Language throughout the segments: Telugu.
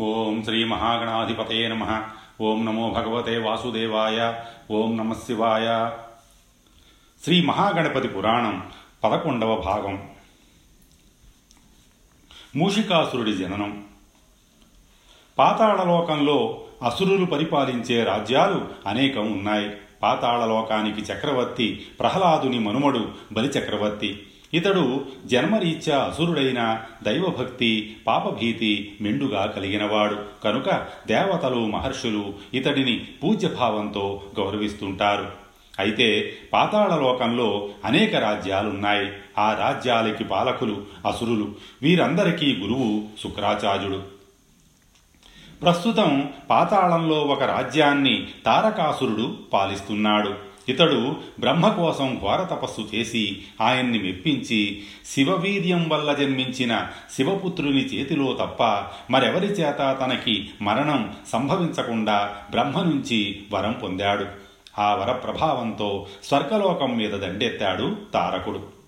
ఓం శ్రీ మహాగణాధిపతే నమ. ఓం నమో భగవతే వాసుదేవాయ. ఓం నమ శివాయ. శ్రీ మహాగణపతి పురాణం పదకొండవ భాగం. మూషికాసురుడి జననం. పాతాళలోకంలో అసురులు పరిపాలించే రాజ్యాలు అనేకం ఉన్నాయి. పాతాళలోకానికి చక్రవర్తి ప్రహ్లాదుని మనుమడు బలిచక్రవర్తి. ఇతడు జన్మరీత్యా అసురుడైన దైవభక్తి పాపభీతి మెండుగా కలిగినవాడు. కనుక దేవతలు మహర్షులు ఇతడిని పూజ్యభావంతో గౌరవిస్తుంటారు. అయితే పాతాళలోకంలో అనేక రాజ్యాలున్నాయి. ఆ రాజ్యాలకి పాలకులు అసురులు. వీరందరికీ గురువు శుక్రాచార్యుడు. ప్రస్తుతం పాతాళంలో ఒక రాజ్యాన్ని తారకాసురుడు పాలిస్తున్నాడు. ఇతడు బ్రహ్మ కోసం ఘోర తపస్సు చేసి ఆయన్ని మెప్పించి శివవీర్యం వల్ల జన్మించిన శివపుత్రుని చేతిలో తప్ప మరెవరి చేత తనకి మరణం సంభవించకుండా బ్రహ్మ నుంచి వరం పొందాడు. ఆ వర ప్రభావంతో స్వర్గలోకం మీద దండెత్తాడు తారకుడు.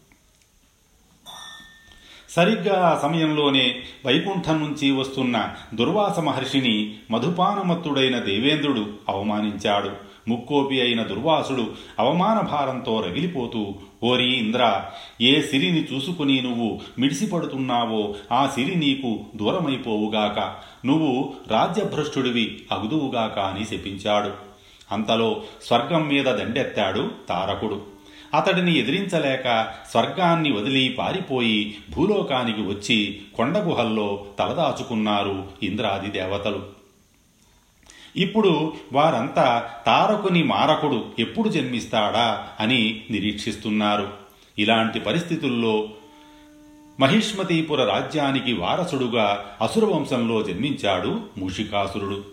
సరిగ్గా ఆ సమయంలోనే వైకుంఠం నుంచి వస్తున్న దుర్వాస మహర్షిని మధుపానమత్తుడైన దేవేంద్రుడు అవమానించాడు. ముక్కోపి అయిన దుర్వాసుడు అవమాన భారంతో రగిలిపోతూ ఓరి ఇంద్ర ఏ సిరిని చూసుకుని నువ్వు మిడిసిపడుతున్నావో ఆ సిరి నీకు దూరమైపోవుగాక. నువ్వు రాజ్యభ్రష్టుడివి అగుదువుగాక అని శపించాడు. అంతలో స్వర్గం మీద దండెత్తాడు తారకుడు. అతడిని ఎదిరించలేక స్వర్గాన్ని వదిలి పారిపోయి భూలోకానికి వచ్చి కొండగుహల్లో తలదాచుకున్నారు ఇంద్రాది దేవతలు. ఇప్పుడు వారంతా తారకుని మారకుడు ఎప్పుడు జన్మిస్తాడా అని నిరీక్షిస్తున్నారు. ఇలాంటి పరిస్థితుల్లో మహిష్మతీపుర రాజ్యానికి వారసుడుగా అసురవంశంలో జన్మించాడు మూషికాసురుడు.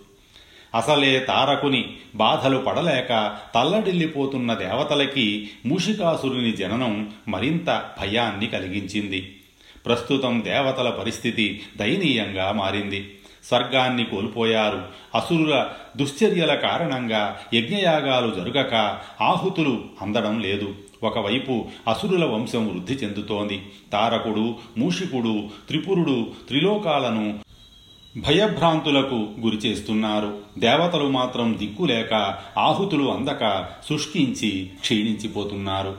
అసలే తారకుని బాధలు పడలేక తల్లడిల్లిపోతున్న దేవతలకి మూషికాసురుని జననం మరింత భయాన్ని కలిగించింది. ప్రస్తుతం దేవతల పరిస్థితి దయనీయంగా మారింది. స్వర్గాన్ని కోల్పోయారు. అసురుల దుశ్చర్యల కారణంగా యజ్ఞయాగాలు జరుగక ఆహుతులు అందడం లేదు. ఒకవైపు అసురుల వంశం వృద్ధి చెందుతోంది. తారకుడు మూషికుడు త్రిపురుడు త్రిలోకాలను భయభ్రాంతులకు గురిచేస్తున్నారు దేవతలు మాత్రం దిక్కులేక ఆహుతులు అందక శుష్కించి క్షీణించిపోతున్నారు.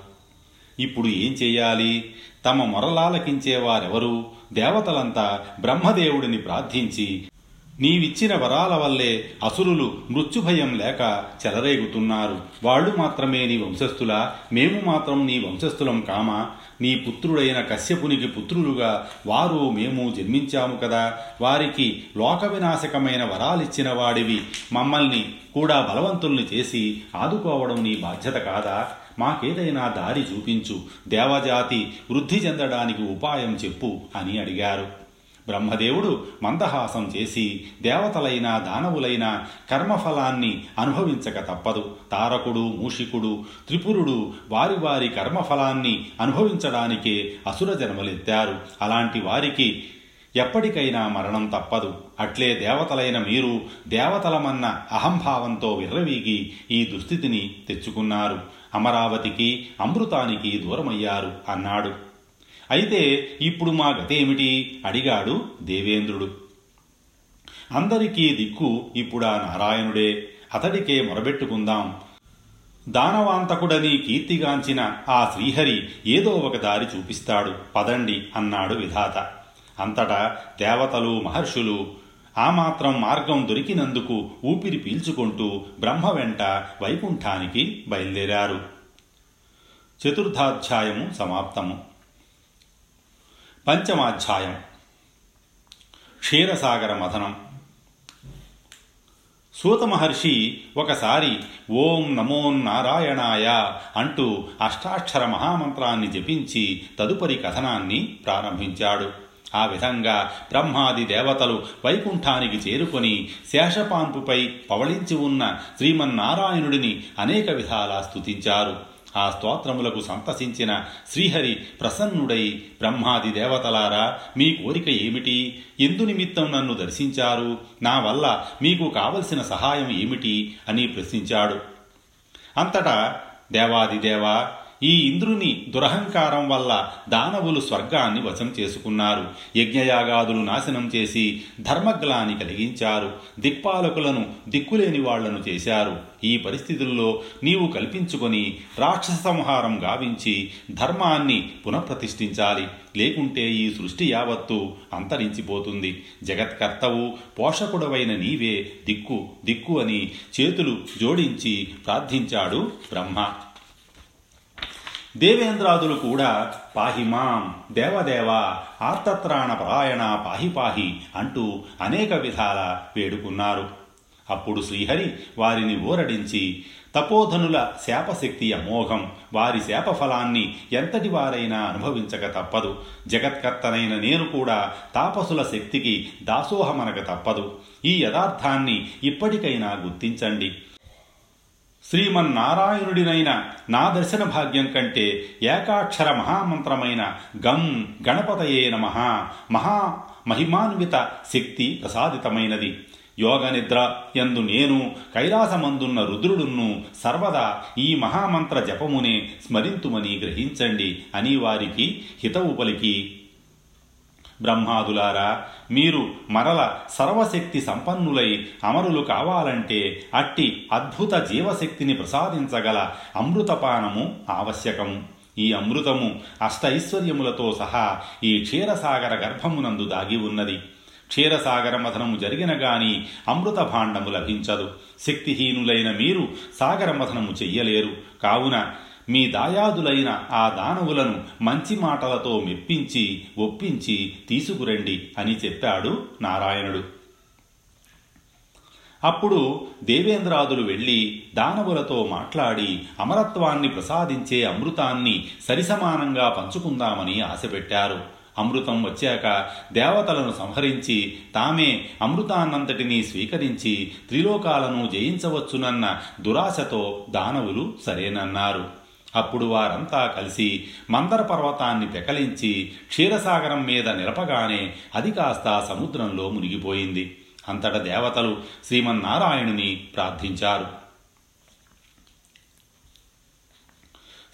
ఇప్పుడు ఏం చేయాలి? తమ మొరలాలకించేవారెవరు? దేవతలంతా బ్రహ్మదేవుడిని ప్రార్థించి నీవిచ్చిన వరాల వల్లే అసురులు మృత్యుభయం లేక చెలరేగుతున్నారు. వాళ్ళు మాత్రమే నీ వంశస్థులా మేము మాత్రం నీ వంశస్థులం కామా? నీ పుత్రుడైన కశ్యపునికి పుత్రులుగా వారు మేము జన్మించాము కదా. వారికి లోక వినాశకమైన వరాలిచ్చిన వాడివి. మమ్మల్ని కూడా బలవంతుల్ని చేసి ఆదుకోవడం నీ బాధ్యత కాదా? మాకేదైనా దారి చూపించు. దేవజాతి వృద్ధి చెందడానికి ఉపాయం చెప్పు అని అడిగారు. బ్రహ్మదేవుడు మందహాసం చేసి దేవతలైన దానవులైన కర్మఫలాన్ని అనుభవించక తప్పదు. తారకుడు మూషికుడు త్రిపురుడు వారి వారి కర్మఫలాన్ని అనుభవించడానికే అసుర జన్మలెత్తారు. అలాంటి వారికి ఎప్పటికైనా మరణం తప్పదు. అట్లే దేవతలైన మీరు దేవతలమన్న అహంభావంతో విర్రవీగి ఈ దుస్థితిని తెచ్చుకున్నారు. అమరావతికి అమృతానికి దూరమయ్యారు అన్నాడు. అయితే ఇప్పుడు మా గతేమిటి? అడిగాడు దేవేంద్రుడు. అందరికీ దిక్కు ఇప్పుడా నారాయణుడే. అతడికే మొరబెట్టుకుందాం. దానవాంతకుడని కీర్తిగాంచిన ఆ శ్రీహరి ఏదో ఒక దారి చూపిస్తాడు. పదండి అన్నాడు విధాత. అంతటా దేవతలు మహర్షులు ఆ మాత్రం మార్గం దొరికినందుకు ఊపిరి పీల్చుకుంటూ బ్రహ్మ వెంట వైకుంఠానికి బయలుదేరారు. చతుర్థాధ్యాయము సమాప్తము. పంచమాధ్యాయం. క్షీరసాగర మథనం సూత మహర్షి ఒకసారి ఓం నమో నారాయణాయ అంటూ అష్టాక్షర మహామంత్రాన్ని జపించి తదుపరి కథనాన్ని ప్రారంభించాడు. ఆ విధంగా బ్రహ్మాది దేవతలు వైకుంఠానికి చేరుకొని శేషపాంపుపై పవళించి ఉన్న శ్రీమన్నారాయణుడిని అనేక విధాలా స్తుతించారు. ఆ స్తోత్రములకు సంతసించిన శ్రీహరి ప్రసన్నుడై బ్రహ్మాది దేవతలారా మీ కోరిక ఏమిటి? ఎందు నిమిత్తం నన్ను దర్శించారు? నా వల్ల మీకు కావలసిన సహాయం ఏమిటి? అని ప్రశ్నించాడు. అంతటా దేవాదిదేవ ఈ ఇంద్రుని దురహంకారం వల్ల దానవులు స్వర్గాన్ని వశం చేసుకున్నారు. యజ్ఞయాగాదులు నాశనం చేసి ధర్మగ్లాని కలిగించారు. దిక్పాలకులను దిక్కులేని వాళ్ళను చేశారు. ఈ పరిస్థితుల్లో నీవు కల్పించుకొని రాక్షస సంహారం గావించి ధర్మాన్ని పునఃప్రతిష్ఠించాలి. లేకుంటే ఈ సృష్టి యావత్తు అంతరించిపోతుంది. జగత్కర్తవు పోషకుడవైన నీవే దిక్కు దిక్కు అని చేతులు జోడించి ప్రార్థించాడు బ్రహ్మ. దేవేంద్రాదులు కూడా పాహిమాం దేవదేవ ఆర్తత్రాణ పరాయణ పాహి పాహి అంటూ అనేక విధాల వేడుకున్నారు. అప్పుడు శ్రీహరి వారిని ఊరడించి తపోధనుల శాపశక్తి అమోఘం వారి శాపఫలాన్ని ఎంతటి వారైనా అనుభవించక తప్పదు. జగత్కర్తనైన నేను కూడా తాపసుల శక్తికి దాసోహమనక తప్పదు. ఈ యథార్థాన్ని ఇప్పటికైనా గుర్తించండి. శ్రీమన్నారాయణుడినైన నా దర్శన భాగ్యం కంటే ఏకాక్షర మహామంత్రమైన గం గణపతయే నమ. మహా మహిమాన్విత శక్తి ప్రసాదితమైనది. యోగ నిద్ర ఎందు నేను కైలాసమందున్న రుద్రుడును సర్వదా ఈ మహామంత్ర జపమునే స్మరింతుమని గ్రహించండి. అని వారికి హితవు పలికి బ్రహ్మాదులారా మీరు మరల సర్వశక్తి సంపన్నులై అమరులు కావాలంటే అట్టి అద్భుత జీవశక్తిని ప్రసాదించగల అమృతపానము ఆవశ్యకము. ఈ అమృతము అష్టైశ్వర్యములతో సహా ఈ క్షీరసాగర గర్భమునందు దాగి ఉన్నది. క్షీరసాగర మథనము జరిగిన గాని అమృత భాండము లభించదు. శక్తిహీనులైన మీరు సాగర మథనము చెయ్యలేరు. కావున మీ దాయాదులైన ఆ దానవులను మంచి మాటలతో మెప్పించి ఒప్పించి తీసుకురండి అని చెప్పాడు నారాయణుడు. అప్పుడు దేవేంద్రాదులు వెళ్ళి దానవులతో మాట్లాడి అమరత్వాన్ని ప్రసాదించే అమృతాన్ని సరిసమానంగా పంచుకుందామని ఆశపెట్టారు. అమృతం వచ్చాక దేవతలను సంహరించి తామే అమృతాన్నంతటినీ స్వీకరించి త్రిలోకాలను జయించవచ్చునన్న దురాశతో దానవులు సరేనన్నారు. అప్పుడు వారంతా కలిసి మందర పర్వతాన్ని పెకలించి క్షీరసాగరం మీద నిలపగానే అది కాస్త సముద్రంలో మునిగిపోయింది. అంతట దేవతలు శ్రీమన్నారాయణుని ప్రార్థించారు.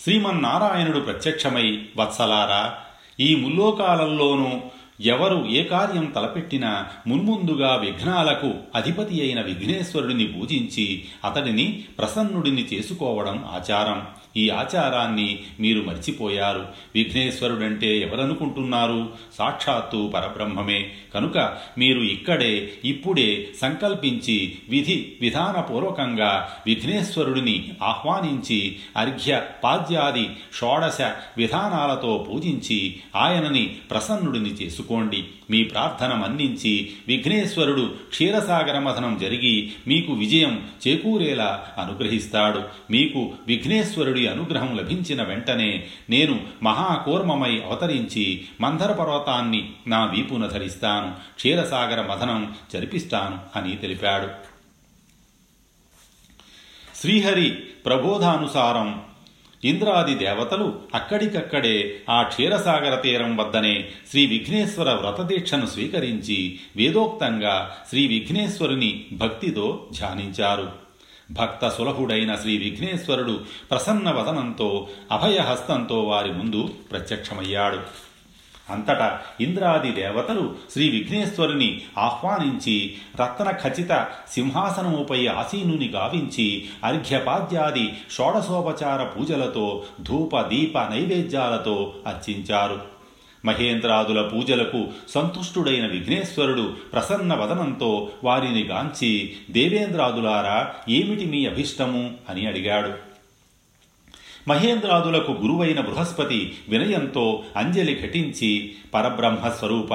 శ్రీమన్నారాయణుడు ప్రత్యక్షమై వత్సలారా ఈ ముల్లోకాలంలోనూ ఎవరు ఏ కార్యం తలపెట్టినా మున్ముందుగా విఘ్నాలకు అధిపతి అయిన విఘ్నేశ్వరుడిని పూజించి అతడిని ప్రసన్నుడిని చేసుకోవడం ఆచారం. ఈ ఆచారాన్ని మీరు మర్చిపోయారు. విఘ్నేశ్వరుడంటే ఎవరనుకుంటున్నారు? సాక్షాత్తు పరబ్రహ్మమే. కనుక మీరు ఇక్కడే ఇప్పుడే సంకల్పించి విధి విధానపూర్వకంగా విఘ్నేశ్వరుడిని ఆహ్వానించి అర్ఘ్య పాద్యాది షోడశ విధానాలతో పూజించి ఆయనని ప్రసన్నుడిని చేసుకోండి. మీ ప్రార్థన మన్నించి విఘ్నేశ్వరుడు క్షీరసాగర మథనం జరిగి మీకు విజయం చేకూరేలా అనుగ్రహిస్తాడు. మీకు విఘ్నేశ్వరుడి అనుగ్రహం లభించిన వెంటనే నేను మహాకూర్మమై అవతరించి మందర పర్వతాన్ని నా వీపున ధరిస్తాను. క్షీరసాగర మథనం జరిపిస్తాను అని తెలిపాడు. శ్రీహరి ప్రబోధానుసారం ఇంద్రాది దేవతలు అక్కడికక్కడే ఆ క్షీరసాగర తీరం వద్దనే శ్రీ విఘ్నేశ్వర వ్రతదీక్షను స్వీకరించి వేదోక్తంగా శ్రీ విఘ్నేశ్వరుని భక్తితో ధ్యానించారు. భక్త సులభుడైన శ్రీ విఘ్నేశ్వరుడు ప్రసన్న వదనంతో అభయహస్తంతో వారి ముందు ప్రత్యక్షమయ్యాడు. అంతటా ఇంద్రాది దేవతలు శ్రీ విఘ్నేశ్వరుని ఆహ్వానించి రత్న ఖచ్చిత సింహాసనముపై ఆసీనుని గావించి అర్ఘ్యపాద్యాది షోడశోపచార పూజలతో ధూప దీప నైవేద్యాలతో అర్చించారు. మహేంద్రాదుల పూజలకు సంతుష్టుడైన విఘ్నేశ్వరుడు ప్రసన్న వదనంతో వారిని గాంచి దేవేంద్రాదులారా ఏమిటి మీ అభిష్టము? అని అడిగాడు. మహేంద్రాదులకు గురువైన బృహస్పతి వినయంతో అంజలి ఘటించి పరబ్రహ్మస్వరూప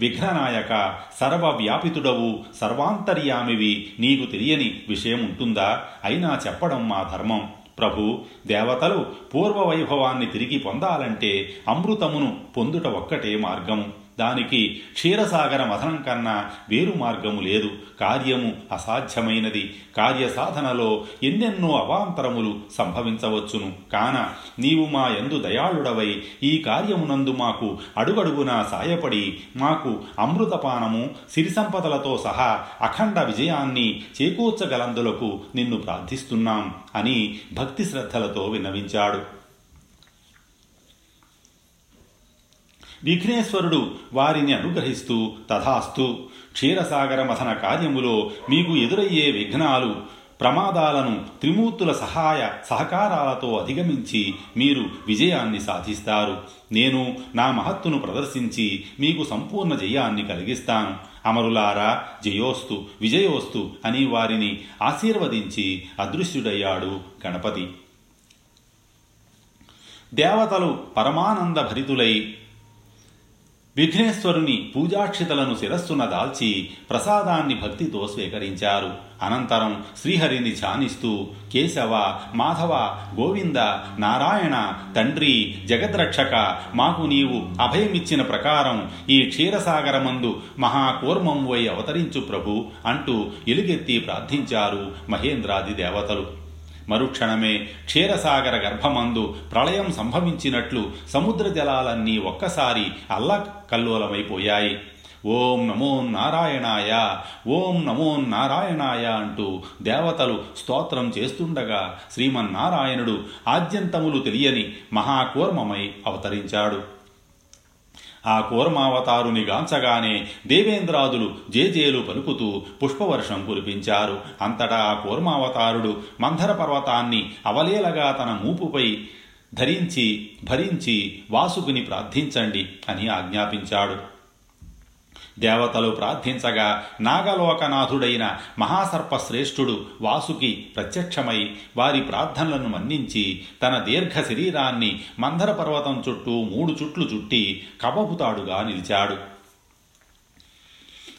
విఘ్ననాయక సర్వవ్యాపితుడవు సర్వాంతర్యామివి నీకు తెలియని విషయం ఉంటుందా అయినా చెప్పడం మా ధర్మం. ప్రభు దేవతలు పూర్వవైభవాన్ని తిరిగి పొందాలంటే అమృతమును పొందుట ఒక్కటే మార్గం. దానికి క్షీరసాగర మథనం కన్నా వేరు మార్గము లేదు. కార్యము అసాధ్యమైనది. కార్యసాధనలో ఎన్నెన్నో అవాంతరములు సంభవించవచ్చును. కాన నీవు మా ఎందు దయాళుడవై ఈ కార్యమునందు మాకు అడుగడుగున సాయపడి మాకు అమృతపానము సిరి సంపదలతో సహా అఖండ విజయాన్ని చేకూర్చగలందులకు నిన్ను ప్రార్థిస్తున్నాం అని భక్తి శ్రద్ధలతో విన్నవించాడు. విఘ్నేశ్వరుడు వారిని అనుగ్రహిస్తూ తథాస్తు క్షీరసాగర మథన కార్యములో మీకు ఎదురయ్యే విఘ్నాలు ప్రమాదాలను త్రిమూర్తుల సహాయ సహకారాలతో అధిగమించి మీరు విజయాన్ని సాధిస్తారు. నేను నా మహత్తును ప్రదర్శించి మీకు సంపూర్ణ జయాన్ని కలిగిస్తాను. అమరులారా జయోస్తు విజయోస్తు అని వారిని ఆశీర్వదించి అదృశ్యుడయ్యాడు గణపతి. దేవతలు పరమానంద భరితులై విఘ్నేశ్వరుని పూజాక్షితలను శిరస్సున దాల్చి ప్రసాదాన్ని భక్తితో స్వీకరించారు. అనంతరం శ్రీహరిని ధ్యానిస్తూ కేశవ మాధవ గోవింద నారాయణ తండ్రి జగద్రక్షక మాకు నీవు అభయమిచ్చిన ప్రకారం ఈ క్షీరసాగరమందు మహాకూర్మం వై అవతరించు ప్రభు అంటూ ఎలుగెత్తి ప్రార్థించారు మహేంద్రాది దేవతలు. మరుక్షణమే క్షీరసాగర గర్భమందు ప్రళయం సంభవించినట్లు సముద్ర జలాలన్నీ ఒక్కసారి అల్లకల్లోలమైపోయాయి. ఓం నమో నారాయణాయ ఓం నమో నారాయణాయ అంటూ దేవతలు స్తోత్రం చేస్తుండగా శ్రీమన్నారాయణుడు ఆద్యంతములు తెలియని మహాకూర్మమై అవతరించాడు. ఆ కూర్మావతారుని గాంచగానే దేవేంద్రాదులు జేజేలు పలుకుతూ పుష్పవర్షం కురిపించారు. అంతటా ఆ కూర్మావతారుడు మంధర పర్వతాన్ని అవలేలగా తన మూపుపై ధరించి భరించి వాసుకుని ప్రార్థించండి అని ఆజ్ఞాపించాడు. దేవతలు ప్రార్థించగా నాగలోకనాథుడైన మహాసర్పశ్రేష్ఠుడు వాసుకి ప్రత్యక్షమై వారి ప్రార్థనలను మన్నించి తన దీర్ఘ శరీరాన్ని మందర పర్వతం చుట్టూ మూడు చుట్లు చుట్టి కబపుతాడుగా నిలిచాడు.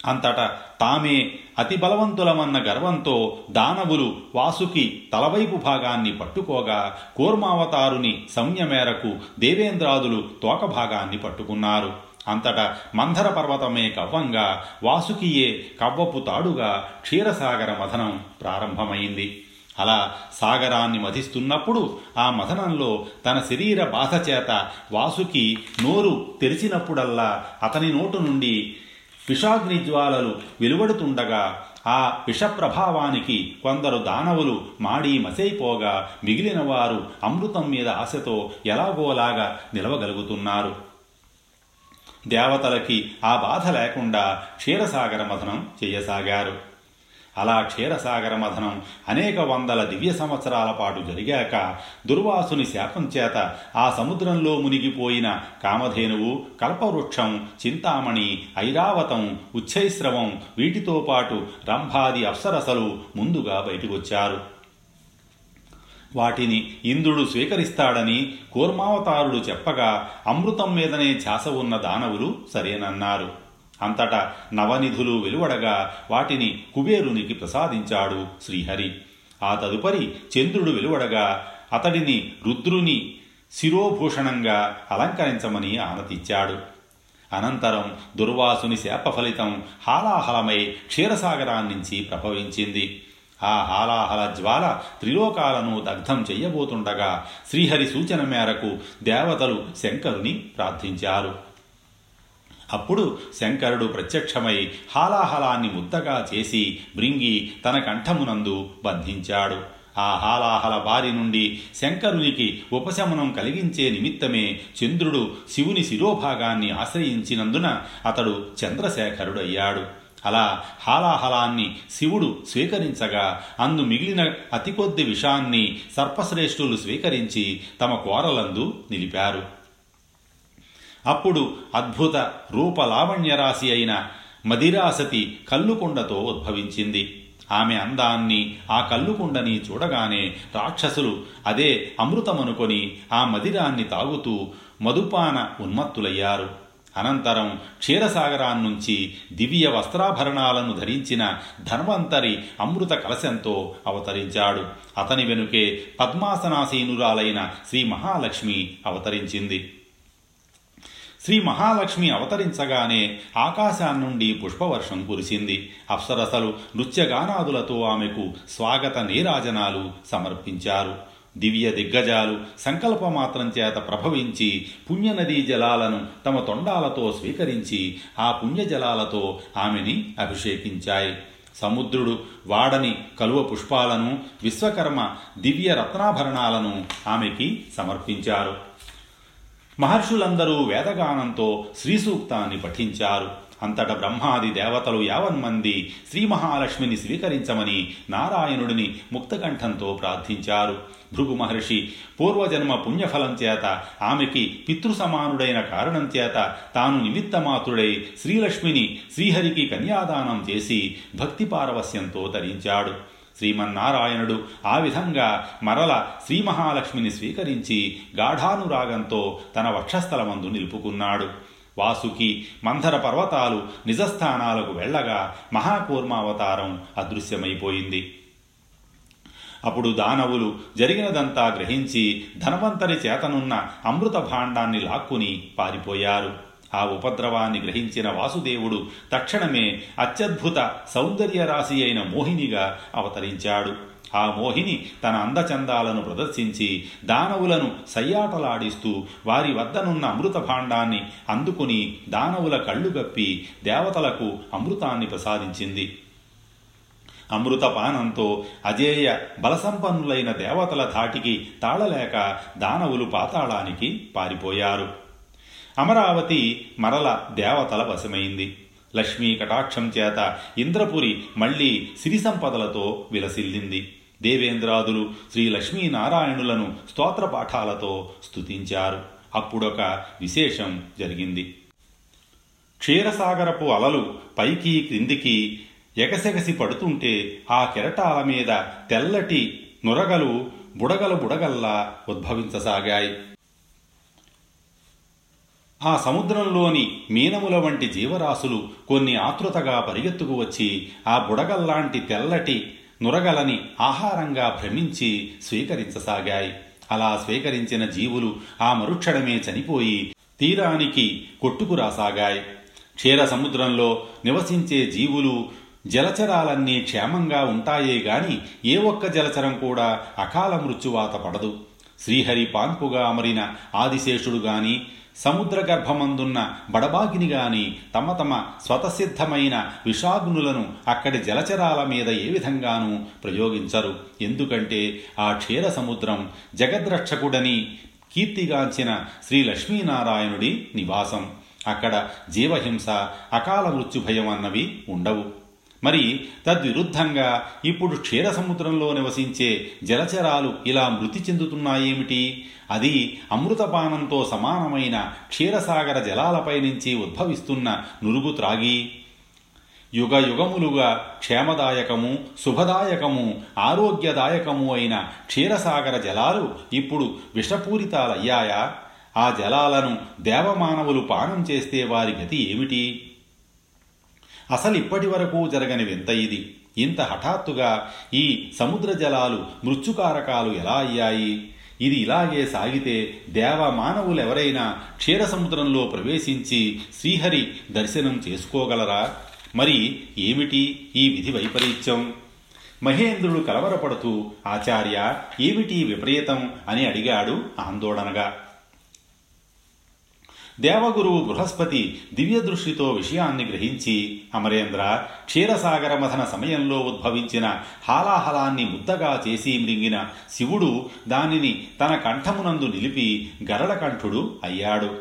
అంతటా తామే అతి బలవంతులమన్న గర్వంతో దానవులు వాసుకి తలవైపు భాగాన్ని పట్టుకోగా కూర్మావతారుని సంజ్ఞ మేరకు దేవేంద్రాదులు తోక భాగాన్ని పట్టుకున్నారు. అంతటా మంధర పర్వతమే కవ్వంగా వాసుకియే కవ్వపు తాడుగా క్షీరసాగర మథనం ప్రారంభమైంది. అలా సాగరాన్ని మధిస్తున్నప్పుడు ఆ మథనంలో తన శరీర బాధ చేత వాసుకి నోరు తెరిచినప్పుడల్లా అతని నోటు నుండి విషాగ్ని జ్వాలలు వెలువడుతుండగా ఆ విషప్రభావానికి కొందరు దానవులు మాడి మసైపోగా మిగిలిన వారు అమృతం మీద ఆశతో ఎలాగోలాగా నిలవగలుగుతున్నారు. దేవతలకి ఆ బాధ లేకుండా క్షీరసాగర మథనం చేయసాగారు. అలా క్షీరసాగర మథనం అనేక వందల దివ్య సంవత్సరాల పాటు జరిగాక దుర్వాసుని శాపం చేత ఆ సముద్రంలో మునిగిపోయిన కామధేనువు కల్పవృక్షం చింతామణి ఐరావతం ఉచ్చైశ్రవం వీటితో పాటు రంభాది అప్సరసలు ముందుగా బయటకొచ్చారు. వాటిని ఇంద్రుడు స్వీకరిస్తాడని కూర్మావతారుడు చెప్పగా అమృతం మీదనే ఛాస ఉన్న దానవులు సరేనన్నారు. అంతటా నవనిధులు వెలువడగా వాటిని కుబేరునికి ప్రసాదించాడు శ్రీహరి. ఆ తదుపరి చంద్రుడు వెలువడగా అతడిని రుద్రుని శిరోభూషణంగా అలంకరించమని ఆనతిచ్చాడు. అనంతరం దుర్వాసుని శాప ఫలితం హాలాహలమై క్షీరసాగరాన్నించి ప్రభవించింది. ఆ హాలాహల జ్వాల త్రిలోకాలను దగ్ధం చెయ్యబోతుండగా శ్రీహరి సూచన మేరకు దేవతలు శంకరుని ప్రార్థించారు. అప్పుడు శంకరుడు ప్రత్యక్షమై హాలాహలాన్ని ముద్దగా చేసి బృంగి తన కంఠమునందు బంధించాడు. ఆ హాలాహల బారి నుండి శంకరునికి ఉపశమనం కలిగించే నిమిత్తమే చంద్రుడు శివుని శిరోభాగాన్ని ఆశ్రయించినందున అతడు చంద్రశేఖరుడయ్యాడు. అలా హాలాహలాన్ని శివుడు స్వీకరించగా అందు మిగిలిన అతి కొద్ది విషాన్ని సర్పశ్రేష్ఠులు స్వీకరించి తమ కోరలందు నిలిపారు. అప్పుడు అద్భుత రూపలావణ్యరాశి అయిన మదిరాసతి కల్లుకుండతో ఉద్భవించింది. ఆమె అందాన్ని ఆ కల్లుకుండని చూడగానే రాక్షసులు అదే అమృతమనుకొని ఆ మదిరాన్ని తాగుతూ మధుపాన ఉన్మత్తులయ్యారు. అనంతరం క్షీరసాగరాన్నుంచి దివ్య వస్త్రాభరణాలను ధరించిన ధన్వంతరి అమృత కలశంతో అవతరించాడు. అతని వెనుకే పద్మాసనాసీనురాలైన శ్రీ మహాలక్ష్మి అవతరించింది. శ్రీ మహాలక్ష్మి అవతరించగానే ఆకాశాన్నుండి పుష్పవర్షం కురిసింది. అప్సరసలు నృత్యగానాదులతో ఆమెకు స్వాగత నీరాజనాలు సమర్పించారు. దివ్య దిగ్గజాలు సంకల్పమాత్రం చేత ప్రభవించి పుణ్యనదీ జలాలను తమ తొండాలతో స్వీకరించి ఆ పుణ్యజలాలతో ఆమెని అభిషేకించాయి. సముద్రుడు వాడని కలువ పుష్పాలను విశ్వకర్మ దివ్య రత్నాభరణాలను ఆమెకి సమర్పించారు. మహర్షులందరూ వేదగానంతో శ్రీసూక్తాన్ని పఠించారు. అంతట బ్రహ్మాది దేవతలు యావన్మంది శ్రీ మహాలక్ష్మిని స్వీకరించమని నారాయణుడిని ముక్తకంఠంతో ప్రార్థించారు. భృగు మహర్షి పూర్వజన్మ పుణ్యఫలం చేత ఆమెకి పితృసమానుడైన కారణం చేత తాను నిమిత్తమాతుడై శ్రీలక్ష్మిని శ్రీహరికి కన్యాదానం చేసి భక్తి పారవస్యంతో తరించాడు. శ్రీమన్నారాయణుడు ఆ విధంగా మరల శ్రీ మహాలక్ష్మిని స్వీకరించి గాఢానురాగంతో తన వక్షస్థలమందు నిలుపుకున్నాడు. వాసుకి మంధర పర్వతాలు నిజస్థానాలకు వెళ్ళగా మహాకూర్మావతారం అదృశ్యమైపోయింది. అప్పుడు దానవులు జరిగినదంతా గ్రహించి ధనవంతరి చేతనున్న అమృత భాండాన్ని లాక్కుని పారిపోయారు. ఆ ఉపద్రవాన్ని గ్రహించిన వాసుదేవుడు తక్షణమే అత్యద్భుత సౌందర్య రాశి అయిన మోహినిగా అవతరించాడు. ఆ మోహిని తన అందచందాలను ప్రదర్శించి దానవులను సయ్యాటలాడిస్తూ వారి వద్దనున్న అమృత భాండాన్ని అందుకుని దానవుల కళ్ళు గప్పి దేవతలకు అమృతాన్ని ప్రసాదించింది. అమృతపానంతో అజేయ బలసంపన్నులైన దేవతల ధాటికి తాళలేక దానవులు పాతాళానికి పారిపోయారు. అమరావతి మరల దేవతల వశమైంది. లక్ష్మీ కటాక్షం చేత ఇంద్రపురి మళ్ళీ సిరి సంపదలతో విలసిల్లింది. దేవేంద్రాదులు శ్రీ లక్ష్మీనారాయణులను స్తోత్ర పాఠాలతో స్తుతించారు. అప్పుడొక విశేషం జరిగింది. క్షీరసాగరపు అలలు పైకి క్రిందికి ఎగసెగసి పడుతుంటే ఆ కెరటాల మీద తెల్లటి నురగలు బుడగలు బుడగల్లా ఉద్భవించసాగాయి. ఆ సముద్రంలోని మీనముల వంటి జీవరాశులు కొన్ని ఆతృతగా పరిగెత్తుకు వచ్చి ఆ బుడగల్లాంటి తెల్లటి నురగలని ఆహారంగా భ్రమించి స్వీకరించసాగాయి. అలా స్వీకరించిన జీవులు ఆ మరుక్షణమే చనిపోయి తీరానికి కొట్టుకురాసాగాయి. క్షీర సముద్రంలో నివసించే జీవులు జలచరాలన్నీ క్షేమంగా ఉంటాయే గాని ఏ ఒక్క జలచరం కూడా అకాల మృత్యువాత పడదు. శ్రీహరి పాన్పుగా అమరిన ఆదిశేషుడు గాని సముద్ర గర్భమందున్న బడబాగిని గాని తమ తమ స్వతసిద్ధమైన విషాగ్నులను అక్కడి జలచరాల మీద ఏ విధంగానూ ప్రయోగించరు. ఎందుకంటే ఆ క్షీర సముద్రం జగద్రక్షకుడని కీర్తిగాంచిన శ్రీ లక్ష్మీనారాయణుడి నివాసం. అక్కడ జీవహింస అకాల మృత్యుభయం అన్నవి ఉండవు. మరి తద్విరుద్ధంగా ఇప్పుడు క్షీర సముద్రంలో నివసించే జలచరాలు ఇలా మృతి చెందుతున్నాయేమిటి? అది అమృతపానంతో సమానమైన క్షీరసాగర జలాలపై నుంచి ఉద్భవిస్తున్న నురుగు త్రాగి. యుగ యుగములుగా క్షేమదాయకము శుభదాయకము ఆరోగ్యదాయకము అయిన క్షీరసాగర జలాలు ఇప్పుడు విషపూరితాలయ్యాయా? ఆ జలాలను దేవమానవులు పానం చేస్తే వారి గతి ఏమిటి? అసలు ఇప్పటి వరకు జరగని వింత ఇది? ఇంత హఠాత్తుగా ఈ సముద్ర జలాలు మృత్యుకారకాలు ఎలా అయ్యాయి? ఇది ఇలాగే సాగితే దేవ మానవులెవరైనా క్షీర సముద్రంలో ప్రవేశించి శ్రీహరి దర్శనం చేసుకోగలరా? మరి ఏమిటి ఈ విధి వైపరీత్యం? మహేంద్రుడు కలవరపడుతూ ఆచార్య ఏమిటి విపరీతం? అని అడిగాడు ఆందోళనగా. దేవగురువు బృహస్పతి దివ్య దృష్టితో విషయాన్ని గ్రహించి అమరేంద్ర క్షీరసాగర మథన సమయంలో ఉద్భవించిన హాలాహలాన్ని ముద్దగా చేసి మృంగిన శివుడు దానిని తన కంఠమునందు నిలిపి గరళకంఠుడు అయ్యాడు.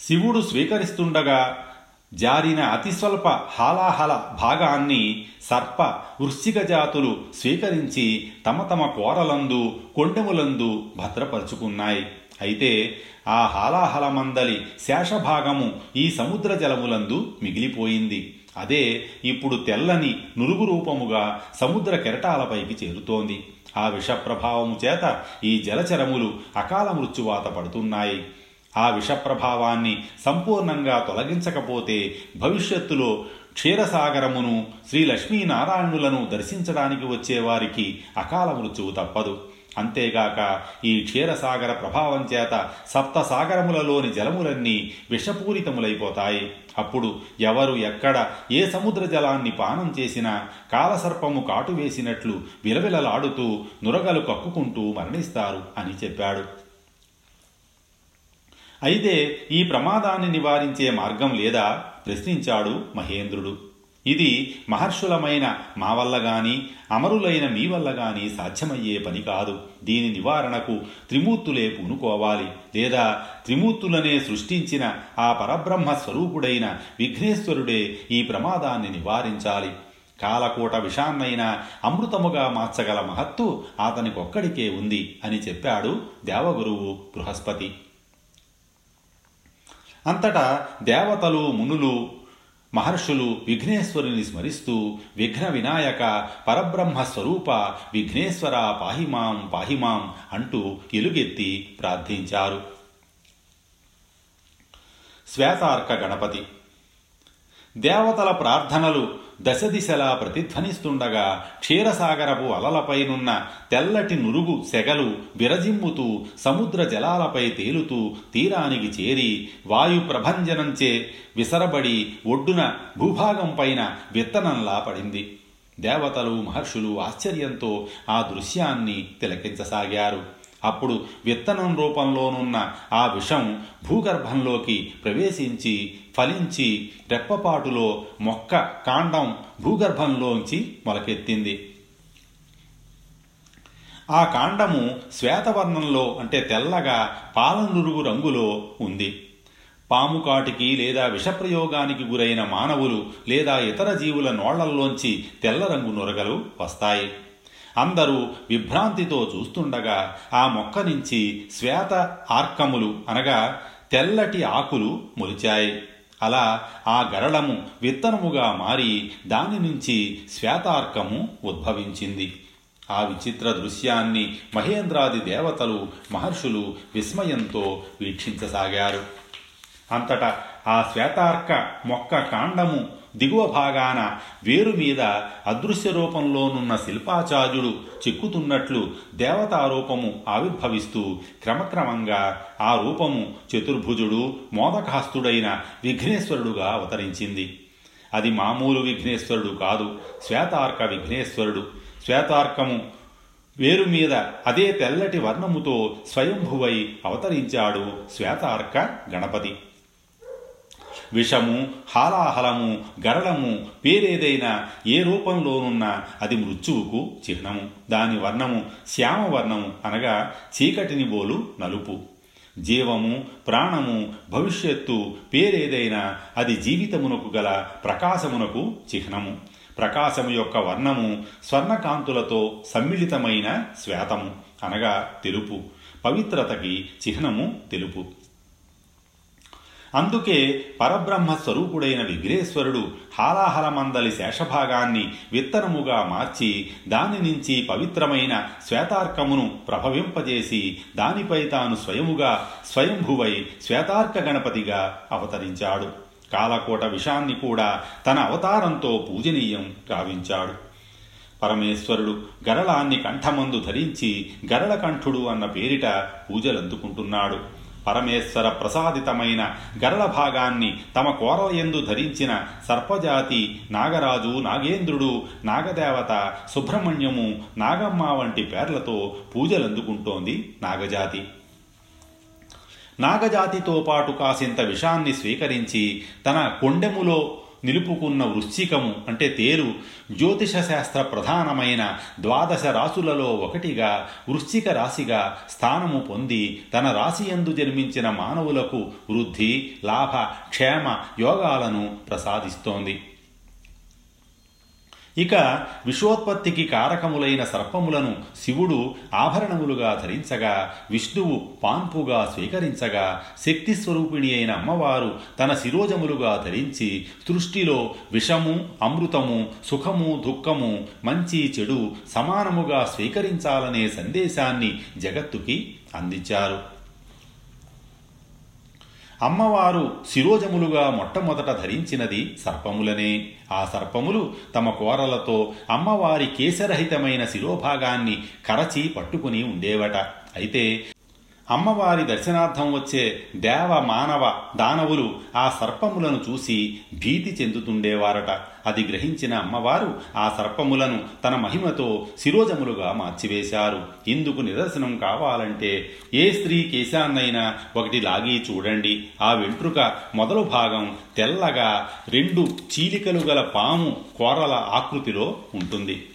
శివుడు స్వీకరిస్తుండగా జారిన అతిస్వల్ప హాలాహల భాగాన్ని సర్ప వృశ్చిక జాతులు స్వీకరించి తమ తమ కోరలందు కొండెములందు భద్రపరుచుకున్నాయి. అయితే ఆ హాలాహలమందలి శేషభాగము ఈ సముద్ర జలములందు మిగిలిపోయింది. అదే ఇప్పుడు తెల్లని నురుగు రూపముగా సముద్ర కెరటాలపైకి చేరుతోంది. ఆ విషప్రభావము చేత ఈ జలచరములు అకాల మృత్యువాత పడుతున్నాయి. ఆ విషప్రభావాన్ని సంపూర్ణంగా తొలగించకపోతే భవిష్యత్తులో క్షీరసాగరమును శ్రీ లక్ష్మీనారాయణులను దర్శించడానికి వచ్చేవారికి అకాల మృత్యువు తప్పదు. అంతేగాక ఈ క్షీరసాగర ప్రభావం చేత సప్త సాగరములలోని జలములన్నీ విషపూరితములైపోతాయి. అప్పుడు ఎవరు ఎక్కడ ఏ సముద్ర జలాన్ని పానం చేసినా కాలసర్పము కాటు వేసినట్లు విలవిలలాడుతూ నురగలు కక్కుకుంటూ మరణిస్తారు అని చెప్పాడు. అయితే ఈ ప్రమాదాన్ని నివారించే మార్గం లేదా? ప్రశ్నించాడు మహేంద్రుడు. ఇది మహర్షులమైన మా వల్ల గాని అమరులైన మీ వల్ల గాని సాధ్యమయ్యే పని కాదు. దీని నివారణకు త్రిమూర్తులే పూనుకోవాలి. లేదా త్రిమూర్తులనే సృష్టించిన ఆ పరబ్రహ్మ స్వరూపుడైన విఘ్నేశ్వరుడే ఈ ప్రమాదాన్ని నివారించాలి. కాలకూట విషాన్నైనా అమృతముగా మార్చగల మహత్తు అతనికొక్కడికే ఉంది అని చెప్పాడు దేవగురువు బృహస్పతి. అంతటా దేవతలు మునులు మహర్షులు విఘ్నేశ్వరుని స్మరిస్తూ విఘ్న వినాయక పరబ్రహ్మ స్వరూప విఘ్నేశ్వర పాహిమాం పాహిమాం అంటూ ఎలుగెత్తి ప్రార్థించారు. శ్వేతార్క గణపతి. దేవతల ప్రార్థనలు దశ దిశలా ప్రతిధ్వనిస్తుండగా క్షీరసాగరపు అలలపైనున్న తెల్లటి నురుగు సెగలు విరజిమ్ముతూ సముద్ర జలాలపై తేలుతూ తీరానికి చేరి వాయు ప్రభంజనంచే విసరబడి ఒడ్డున భూభాగం పైన విత్తనంలా పడింది. దేవతలు మహర్షులు ఆశ్చర్యంతో ఆ దృశ్యాన్ని తిలకించసాగారు. అప్పుడు విత్తనం రూపంలోనున్న ఆ విషం భూగర్భంలోకి ప్రవేశించి ఫలించి రెప్పపాటులో మొక్క కాండం భూగర్భంలోంచి మొలకెత్తింది. ఆ కాండము శ్వేతవర్ణంలో అంటే తెల్లగా పాలనురుగు రంగులో ఉంది. పాము కాటికి లేదా విషప్రయోగానికి గురైన మానవులు లేదా ఇతర జీవుల నోళ్ళల్లోంచి తెల్ల రంగు నురగలు వస్తాయి. అందరూ విభ్రాంతితో చూస్తుండగా ఆ మొక్క నుంచి శ్వేత ఆర్కములు అనగా తెల్లటి ఆకులు మొలిచాయి. అలా ఆ గరళము విత్తనముగా మారి దాని నుంచి శ్వేతార్కము ఉద్భవించింది. ఆ విచిత్ర దృశ్యాన్ని మహేంద్రాది దేవతలు మహర్షులు విస్మయంతో వీక్షించసాగారు. అంతటా ఆ శ్వేతార్క మొక్క కాండము దిగువ భాగాన వేరు మీద అదృశ్య రూపంలోనున్న శిల్పాచార్యుడు చిక్కుతున్నట్లు దేవతారూపము ఆవిర్భవిస్తూ క్రమక్రమంగా ఆ రూపము చతుర్భుజుడు మోదకహస్తుడైన విఘ్నేశ్వరుడుగా అవతరించింది. అది మామూలు విఘ్నేశ్వరుడు కాదు శ్వేతార్క విఘ్నేశ్వరుడు. శ్వేతార్కము వేరు మీద అదే తెల్లటి వర్ణముతో స్వయంభువై అవతరించాడు శ్వేతార్క గణపతి. విషము హాలాహలము గరళము పేరేదైనా ఏ రూపంలోనున్నా అది మృత్యువుకు చిహ్నము. దాని వర్ణము శ్యామవర్ణము అనగా చీకటిని బోలు నలుపు. జీవము ప్రాణము భవిష్యత్తు పేరేదైనా అది జీవితమునకు గల ప్రకాశమునకు చిహ్నము. ప్రకాశము యొక్క వర్ణము స్వర్ణకాంతులతో సమ్మిళితమైన శ్వేతము అనగా తెలుపు. పవిత్రతకి చిహ్నము తెలుపు. అందుకే పరబ్రహ్మ స్వరూపుడైన విఘ్నేశ్వరుడు హాలాహలమందలి శేషభాగాన్ని విత్తనముగా మార్చి దాని నుంచి పవిత్రమైన శ్వేతార్కమును ప్రభవింపజేసి దానిపై తాను స్వయముగా స్వయంభువై శ్వేతార్క గణపతిగా అవతరించాడు. కాలకోట విషాన్ని కూడా తన అవతారంతో పూజనీయం గావించాడు. పరమేశ్వరుడు గరళాన్ని కంఠమందు ధరించి గరళకంఠుడు అన్న పేరిట పూజలందుకుంటున్నాడు. పరమేశ్వర ప్రసాదితమైన గరళ భాగాన్ని తమ కోరలయందు ధరించిన సర్పజాతి నాగరాజు నాగేంద్రుడు నాగదేవత సుబ్రహ్మణ్యము నాగమ్మ వంటి పేర్లతో పూజలందుకుంటోంది నాగజాతి. నాగజాతితో పాటు కాసింత విషాన్ని స్వీకరించి తన కొండెములో నిలుపుకున్న వృశ్చికము అంటే తేరు జ్యోతిష శాస్త్ర ప్రధానమైన ద్వాదశ రాసులలో ఒకటిగా వృశ్చిక రాశిగా స్థానము పొంది తన రాశియందు జన్మించిన మానవులకు వృద్ధి లాభ క్షేమ యోగాలను ప్రసాదిస్తోంది. ఇక విశ్వోత్పత్తికి కారకములైన సర్పములను శివుడు ఆభరణములుగా ధరించగా విష్ణువు పాన్పుగా స్వీకరించగా శక్తి స్వరూపిణి అయిన అమ్మవారు తన శిరోజములుగా ధరించి సృష్టిలో విషము అమృతము సుఖము దుఃఖము మంచి చెడు సమానముగా స్వీకరించాలనే సందేశాన్ని జగత్తుకి అందించారు. అమ్మవారు శిరోజములుగా మొట్టమొదట ధరించినది సర్పములనే. ఆ సర్పములు తమ కోరలతో అమ్మవారి కేశరహితమైన శిరోభాగాన్ని కరచి పట్టుకుని ఉండేవట. అయితే అమ్మవారి దర్శనార్థం వచ్చే దేవ మానవ దానవులు ఆ సర్పములను చూసి భీతి చెందుతుండేవారట. అది గ్రహించిన అమ్మవారు ఆ సర్పములను తన మహిమతో శిరోజములుగా మార్చివేశారు. ఇందుకు నిదర్శనం కావాలంటే ఏ స్త్రీ కేశాన్నైనా ఒకటి లాగి చూడండి. ఆ వెంట్రుక మొదలు భాగం తెల్లగా రెండు చీలికలు గల పాము కోరల ఆకృతిలో ఉంటుంది.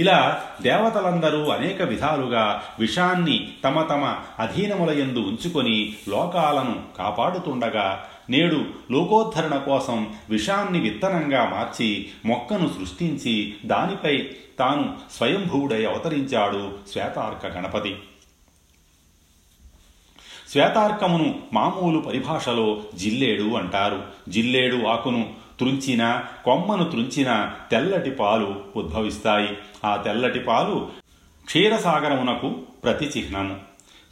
ఇలా దేవతలందరూ అనేక విధాలుగా విషాన్ని తమ తమ అధీనములయందు ఉంచుకొని లోకాలను కాపాడుతుండగా నేడు లోకోద్ధరణ కోసం విషాన్ని విత్తనంగా మార్చి మొక్కను సృష్టించి దానిపై తాను స్వయంభూడై అవతరించాడు శ్వేతార్క గణపతి. శ్వేతార్కమును మామూలు పరిభాషలో జిల్లేడు అంటారు. జిల్లేడు ఆకును త్రుంచిన కొమ్మను త్రుంచిన తెల్లటి పాలు ఉద్భవిస్తాయి. ఆ తెల్లటి పాలు క్షీరసాగరమునకు ప్రతి చిహ్నము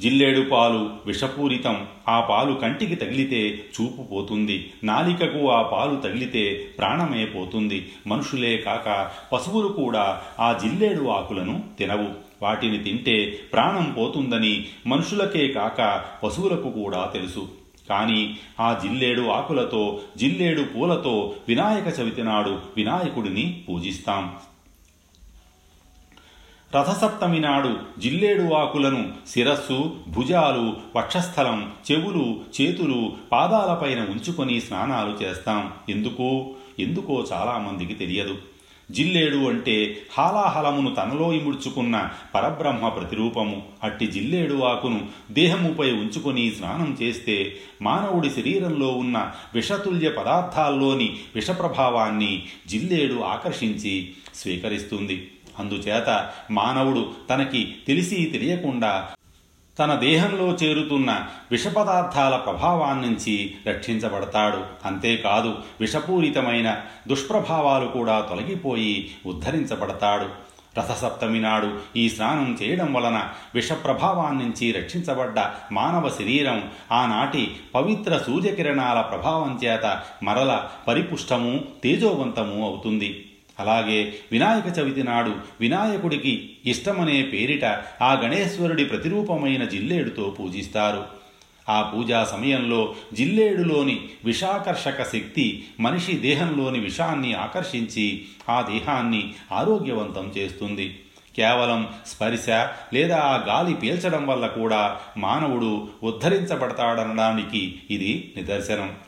జిల్లేడు పాలు విషపూరితం. ఆ పాలు కంటికి తగిలితే చూపు పోతుంది. నాలికకు ఆ పాలు తగిలితే ప్రాణమే పోతుంది. మనుషులే కాక పశువులు కూడా ఆ జిల్లేడు ఆకులను తినవు. వాటిని తింటే ప్రాణం పోతుందని మనుషులకే కాక పశువులకు కూడా తెలుసు. కానీ ఆ జిల్లేడు ఆకులతో జిల్లేడు పూలతో వినాయక చవితి నాడు వినాయకుడిని పూజిస్తాం. రథసప్తమి నాడు జిల్లేడు ఆకులను శిరస్సు భుజాలు వక్షస్థలం చెవులు చేతులు పాదాలపైన ఉంచుకొని స్నానాలు చేస్తాం. ఎందుకు? ఎందుకో చాలామందికి తెలియదు. జిల్లేడు అంటే హాలాహలమును తనలో ఇముడ్చుకున్న పరబ్రహ్మ ప్రతిరూపము. అట్టి జిల్లేడు ఆకును దేహముపై ఉంచుకొని స్నానం చేస్తే మానవుడి శరీరంలో ఉన్న విషతుల్య పదార్థాల్లోని విషప్రభావాన్ని జిల్లేడు ఆకర్షించి స్వీకరిస్తుంది. అందుచేత మానవుడు తనకి తెలిసి తెలియకుండా తన దేహంలో చేరుతున్న విషపదార్థాల ప్రభావాన్నించి రక్షించబడతాడు. అంతేకాదు విషపూరితమైన దుష్ప్రభావాలు కూడా తొలగిపోయి ఉద్ధరించబడతాడు. రథసప్తమి నాడు ఈ స్నానం చేయడం వలన విషప్రభావాన్నించి రక్షించబడ్డ మానవ శరీరం ఆనాటి పవిత్ర సూర్యకిరణాల ప్రభావం చేత మరల పరిపుష్టము తేజోవంతము అవుతుంది. అలాగే వినాయక చవితి నాడు వినాయకుడికి ఇష్టమనే పేరిట ఆ గణేశ్వరుడి ప్రతిరూపమైన జిల్లేడుతో పూజిస్తారు. ఆ పూజా సమయంలో జిల్లేడులోని విషాకర్షక శక్తి మనిషి దేహంలోని విషాన్ని ఆకర్షించి ఆ దేహాన్ని ఆరోగ్యవంతం చేస్తుంది. కేవలం స్పర్శ లేదా ఆ గాలి పీల్చడం వల్ల కూడా మానవుడు ఉద్ధరించబడతాడనడానికి ఇది నిదర్శనం.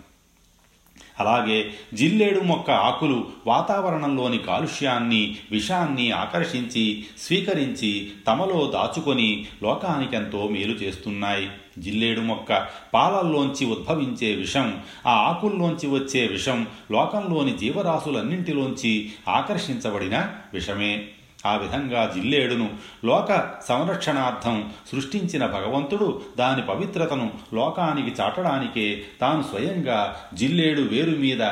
అలాగే జిల్లేడు మొక్క ఆకులు వాతావరణంలోని కాలుష్యాన్ని విషాన్ని ఆకర్షించి స్వీకరించి తమలో దాచుకొని లోకానికెంతో మేలు చేస్తున్నాయి. జిల్లేడు మొక్క పాలల్లోంచి ఉద్భవించే విషం ఆ ఆకుల్లోంచి వచ్చే విషం లోకంలోని జీవరాశులన్నింటిలోంచి ఆకర్షించబడిన విషమే. ఆ విధంగా జిల్లేడును లోక సంరక్షణార్థం సృష్టించిన భగవంతుడు దాని పవిత్రతను లోకానికి చాటడానికే తాను స్వయంగా జిల్లేడు వేరు మీద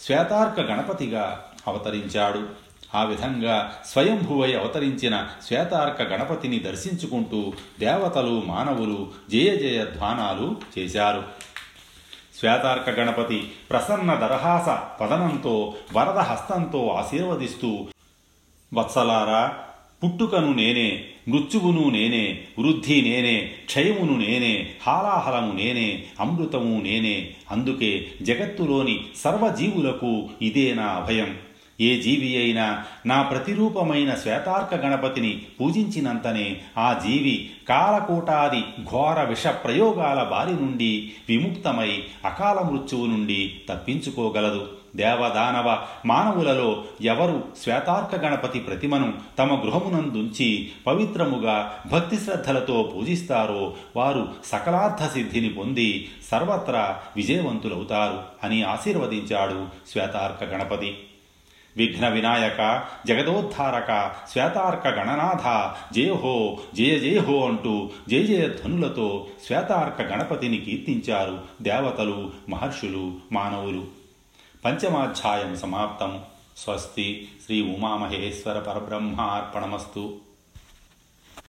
శ్వేతార్క గణపతిగా అవతరించాడు. ఆ విధంగా స్వయంభువై అవతరించిన శ్వేతార్క గణపతిని దర్శించుకుంటూ దేవతలు మానవులు జయ జయ ధ్వానాలు చేశారు. శ్వేతార్క గణపతి ప్రసన్న దరహాస పదనంతో వరద హస్తంతో ఆశీర్వదిస్తూ వత్సలారా పుట్టుకను నేనే మృత్యువును నేనే వృద్ధి నేనే క్షయమును నేనే హాలాహలము నేనే అమృతము నేనే అందుకే జగత్తులోని సర్వజీవులకు ఇదే నా అభయం. ఏ జీవి అయినా నా ప్రతిరూపమైన శ్వేతార్క గణపతిని పూజించినంతనే ఆ జీవి కాలకూటాది ఘోర విష ప్రయోగాల బారి నుండి విముక్తమై అకాల మృత్యువు నుండి తప్పించుకోగలదు. దేవదానవ మానవులలో ఎవరు శ్వేతార్క గణపతి ప్రతిమను తమ గృహమునందుంచి పవిత్రముగా భక్తి శ్రద్ధలతో పూజిస్తారో వారు సకలార్థ సిద్ధిని పొంది సర్వత్రా విజయవంతులవుతారు అని ఆశీర్వదించాడు శ్వేతార్క గణపతి. విఘ్న వినాయక జగదోద్ధారక శ్వేతార్క గణనాథ జయహో జయ జయహో అంటూ జయ జయ ధ్వనులతో శ్వేతార్క గణపతిని కీర్తించారు దేవతలు మహర్షులు మానవులు. పంచమాధ్యాయం సమాప్తం. స్వస్తి శ్రీ ఉమామహేశ్వర పరబ్రహ్మార్పణమస్తు.